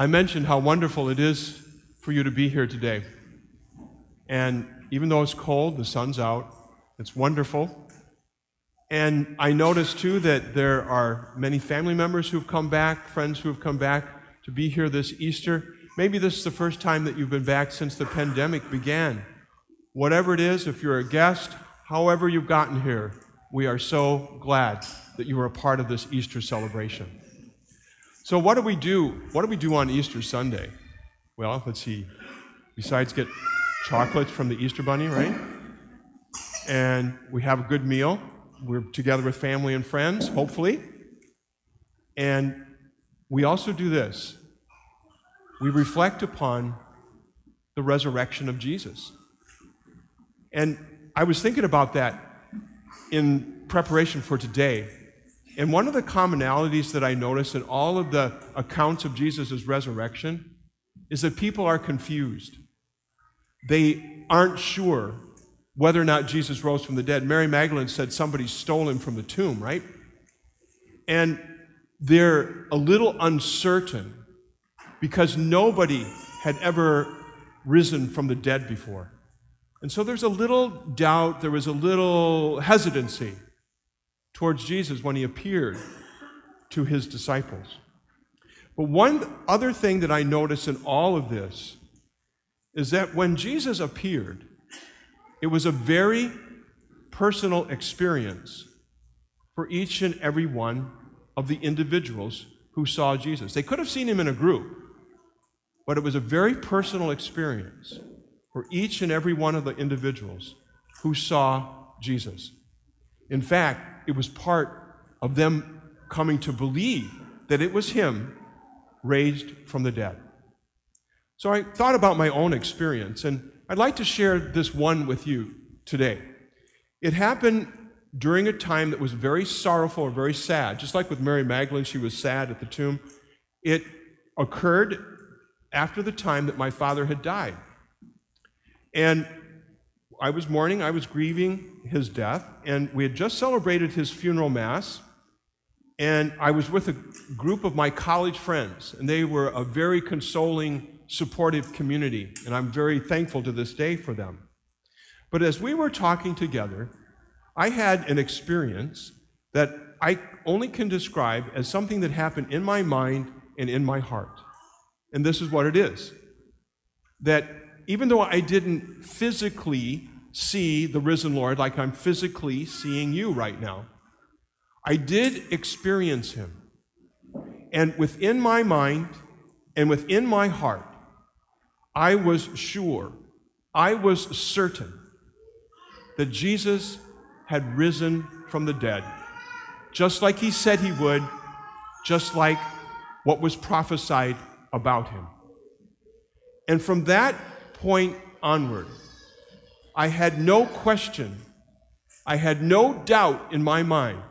I mentioned how wonderful it is for you to be here today. And even though it's cold, the sun's out, it's wonderful. And I noticed too that there are many family members who've come back, friends who have come back to be here this Easter. Maybe this is the first time that you've been back since the pandemic began. Whatever it is, if you're a guest, however you've gotten here, we are so glad that you are a part of this Easter celebration. So, what do we do? What do we do on Easter Sunday? Well, let's see. Besides get chocolates from the Easter Bunny, right? And we have a good meal. We're together with family and friends, hopefully. And we also do this we reflect upon the resurrection of Jesus. And I was thinking about that in preparation for today. And one of the commonalities that I notice in all of the accounts of Jesus' resurrection is that people are confused. They aren't sure whether or not Jesus rose from the dead. Mary Magdalene said somebody stole him from the tomb, right? And they're a little uncertain because nobody had ever risen from the dead before. And so there's a little doubt, there was a little hesitancy towards Jesus when he appeared to his disciples. But one other thing that I notice in all of this is that when Jesus appeared, it was a very personal experience for each and every one of the individuals who saw Jesus. They could have seen him in a group, but it was a very personal experience for each and every one of the individuals who saw Jesus. In fact, it was part of them coming to believe that it was him raised from the dead. So I thought about my own experience, and I'd like to share this one with you today. It happened during a time that was very sorrowful or very sad, just like with Mary Magdalene, she was sad at the tomb. It occurred after the time that my father had died. And I was mourning, I was grieving his death, and we had just celebrated his funeral mass. And I was with a group of my college friends, and they were a very consoling, supportive community. And I'm very thankful to this day for them. But as we were talking together, I had an experience that I only can describe as something that happened in my mind and in my heart. And this is what it is that even though I didn't physically see the risen Lord like I'm physically seeing you right now, I did experience him. And within my mind and within my heart, I was sure, I was certain that Jesus had risen from the dead, just like he said he would, just like what was prophesied about him. And from that point onward, I had no question, I had no doubt in my mind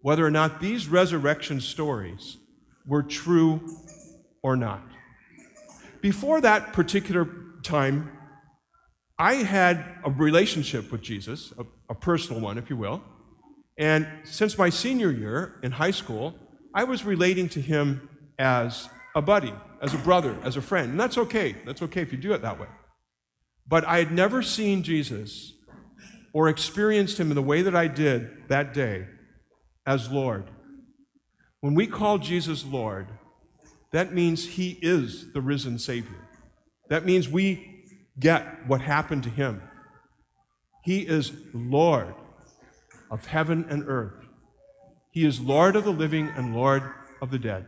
whether or not these resurrection stories were true or not. Before that particular time, I had a relationship with Jesus, a, a, personal one, if you will. And since my senior year in high school, I was relating to him as a buddy, as a brother, as a friend. And that's okay. That's okay if you do it that way. But I had never seen Jesus or experienced him in the way that I did that day as Lord. When we call Jesus Lord, that means he is the risen Savior. That means we get what happened to him. He is Lord of heaven and earth. He is Lord of the living and Lord of the dead.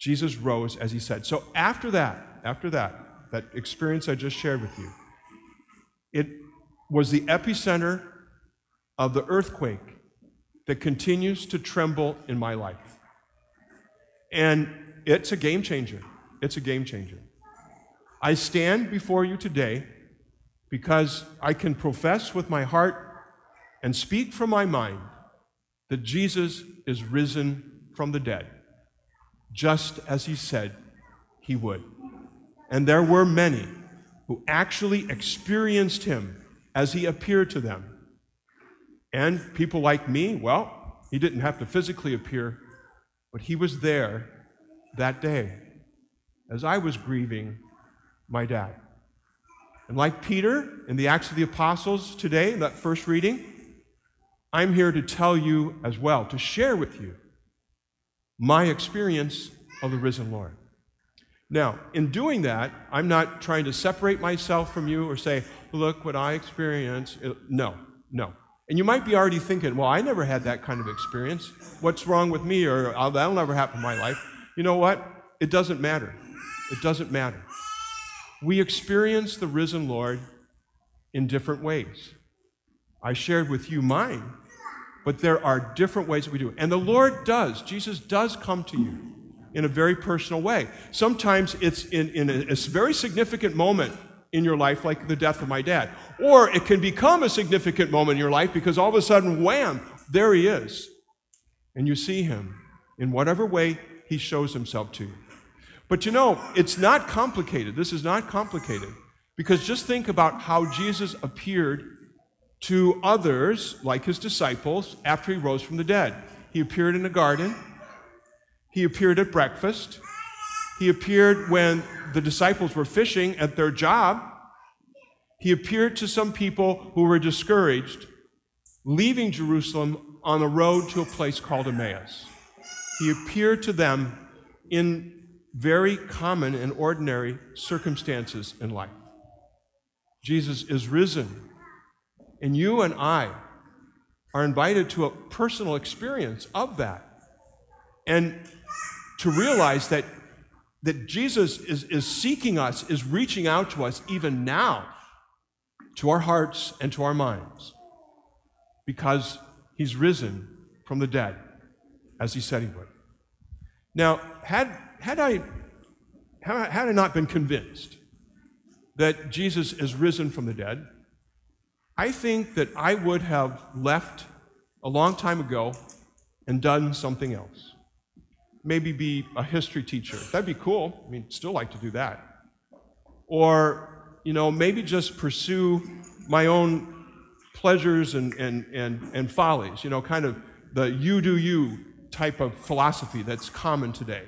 Jesus rose as he said. So after that, after that, that experience I just shared with you, it was the epicenter of the earthquake that continues to tremble in my life. And it's a game changer. It's a game changer. I stand before you today because I can profess with my heart and speak from my mind that Jesus is risen from the dead just as he said he would. And there were many who actually experienced him as he appeared to them. And people like me, well, he didn't have to physically appear, but he was there that day. as I was grieving my dad. And like Peter in the Acts of the Apostles today, that first reading, I'm here to tell you as well, to share with you my experience of the risen Lord. Now, in doing that, I'm not trying to separate myself from you or say, look what I experienced. No, no. And you might be already thinking, well, I never had that kind of experience. What's wrong with me? Or oh, that'll never happen in my life. You know what? It doesn't matter. It doesn't matter. We experience the risen Lord in different ways. I shared with you mine, but there are different ways that we do. And the Lord does, Jesus does come to you in a very personal way. Sometimes it's in, in a, a very significant moment in your life, like the death of my dad. Or it can become a significant moment in your life because all of a sudden, wham, there he is. And you see him in whatever way he shows himself to you. But you know, it's not complicated. This is not complicated. Because just think about how Jesus appeared to others, like his disciples, after he rose from the dead. He appeared in a garden, he appeared at breakfast, he appeared when the disciples were fishing at their job. He appeared to some people who were discouraged, leaving Jerusalem on the road to a place called Emmaus. He appeared to them in very common and ordinary circumstances in life. Jesus is risen, and you and I are invited to a personal experience of that. And to realize that that Jesus is, is seeking us, is reaching out to us even now, to our hearts and to our minds, because he's risen from the dead, as he said he would. Now, had, had, I, had I not been convinced that Jesus is risen from the dead, I think that I would have left a long time ago and done something else maybe be a history teacher. That'd be cool. I mean, still like to do that. Or, you know, maybe just pursue my own pleasures and, and, and, and follies, you know, kind of the you do you type of philosophy that's common today.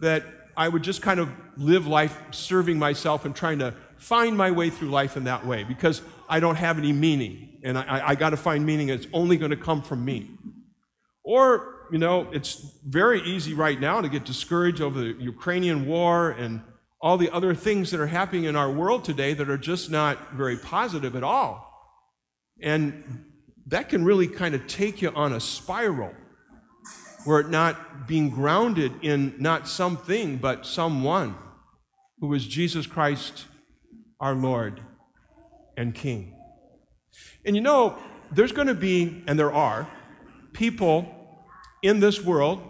That I would just kind of live life serving myself and trying to find my way through life in that way because I don't have any meaning and I, I got to find meaning. It's only going to come from me. Or you know, it's very easy right now to get discouraged over the Ukrainian war and all the other things that are happening in our world today that are just not very positive at all. And that can really kind of take you on a spiral where it not being grounded in not something, but someone who is Jesus Christ, our Lord and King. And you know, there's going to be, and there are, people in this world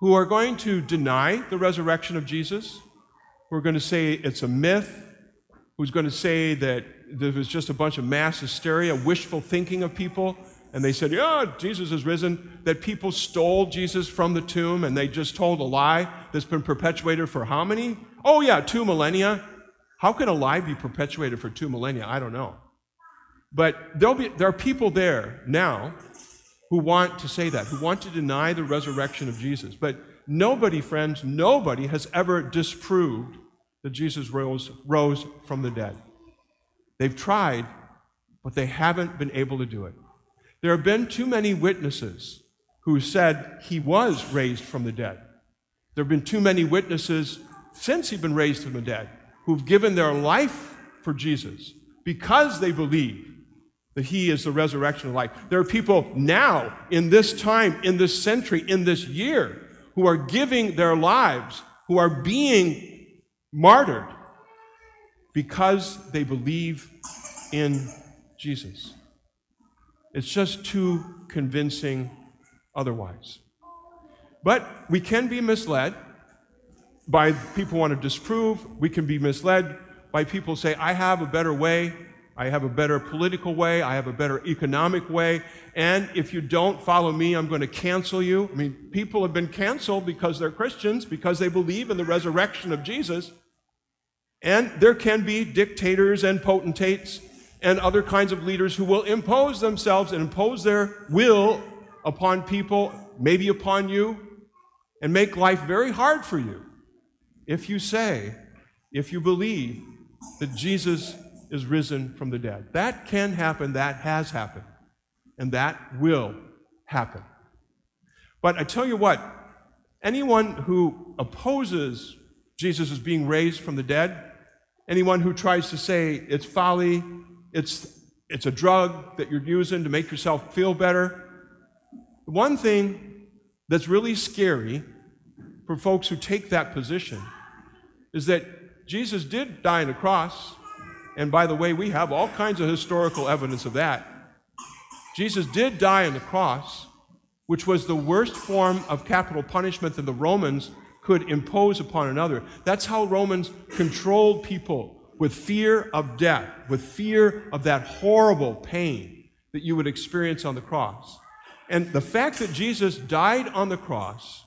who are going to deny the resurrection of Jesus, who are going to say it's a myth, who's going to say that there was just a bunch of mass hysteria, wishful thinking of people, and they said, Yeah, Jesus is risen, that people stole Jesus from the tomb and they just told a lie that's been perpetuated for how many? Oh, yeah, two millennia. How can a lie be perpetuated for two millennia? I don't know. But there'll be, there are people there now who want to say that, who want to deny the resurrection of Jesus. But nobody, friends, nobody has ever disproved that Jesus rose, rose from the dead. They've tried, but they haven't been able to do it. There have been too many witnesses who said he was raised from the dead. There have been too many witnesses since he's been raised from the dead who've given their life for Jesus because they believe that He is the resurrection of life. There are people now, in this time, in this century, in this year, who are giving their lives, who are being martyred because they believe in Jesus. It's just too convincing otherwise. But we can be misled by people who want to disprove. We can be misled by people say, I have a better way. I have a better political way. I have a better economic way. And if you don't follow me, I'm going to cancel you. I mean, people have been canceled because they're Christians, because they believe in the resurrection of Jesus. And there can be dictators and potentates and other kinds of leaders who will impose themselves and impose their will upon people, maybe upon you, and make life very hard for you. if you say, if you believe that Jesus is risen from the dead. That can happen, that has happened, and that will happen. But I tell you what, anyone who opposes Jesus as being raised from the dead, anyone who tries to say it's folly, it's, it's a drug that you're using to make yourself feel better, one thing that's really scary for folks who take that position is that Jesus did die on the cross. And by the way, we have all kinds of historical evidence of that. Jesus did die on the cross, which was the worst form of capital punishment that the Romans could impose upon another. That's how Romans controlled people with fear of death, with fear of that horrible pain that you would experience on the cross. And the fact that Jesus died on the cross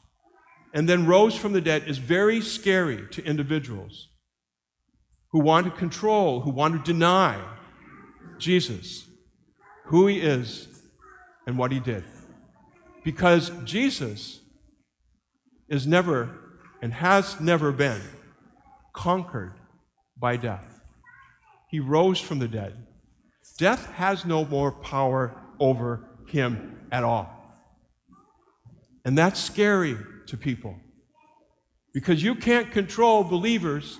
and then rose from the dead is very scary to individuals who want to control, who want to deny Jesus, who he is, and what he did. Because Jesus is never and has never been conquered by death. He rose from the dead. Death has no more power over him at all. And that's scary to people because you can't control believers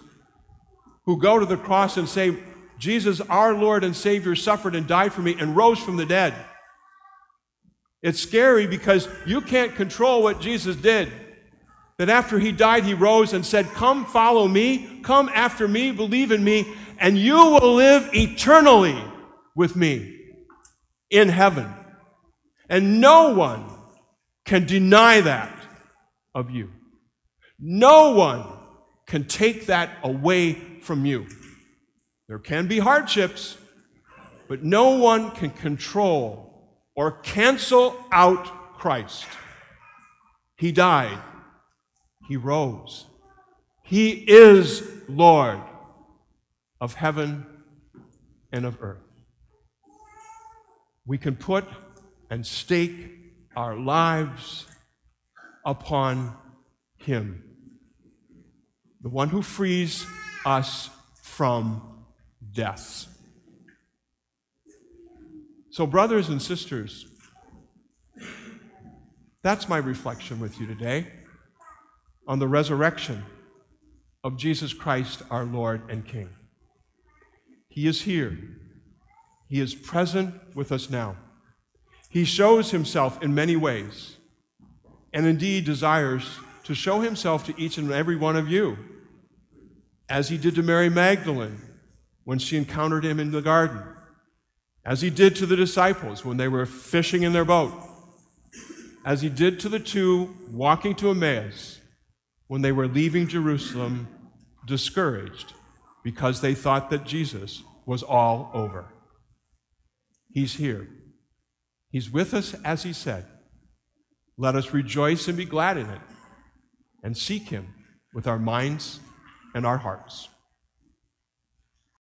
who go to the cross and say, Jesus, our Lord and Savior, suffered and died for me and rose from the dead. It's scary because you can't control what Jesus did. That after he died, he rose and said, Come follow me, come after me, believe in me, and you will live eternally with me in heaven. And no one can deny that of you. No one can take that away from you. There can be hardships, but no one can control or cancel out Christ. He died, He rose. He is Lord of heaven and of earth. We can put and stake our lives upon Him, the one who frees us from death. So, brothers and sisters, that's my reflection with you today on the resurrection of Jesus Christ, our Lord and King. He is here, He is present with us now. He shows Himself in many ways, and indeed desires to show Himself to each and every one of you as he did to Mary Magdalene when she encountered him in the garden, as he did to the disciples when they were fishing in their boat, as he did to the two walking to Emmaus when they were leaving Jerusalem discouraged because they thought that Jesus was all over. He's here. He's with us as he said. Let us rejoice and be glad in it and seek him with our minds and our hearts.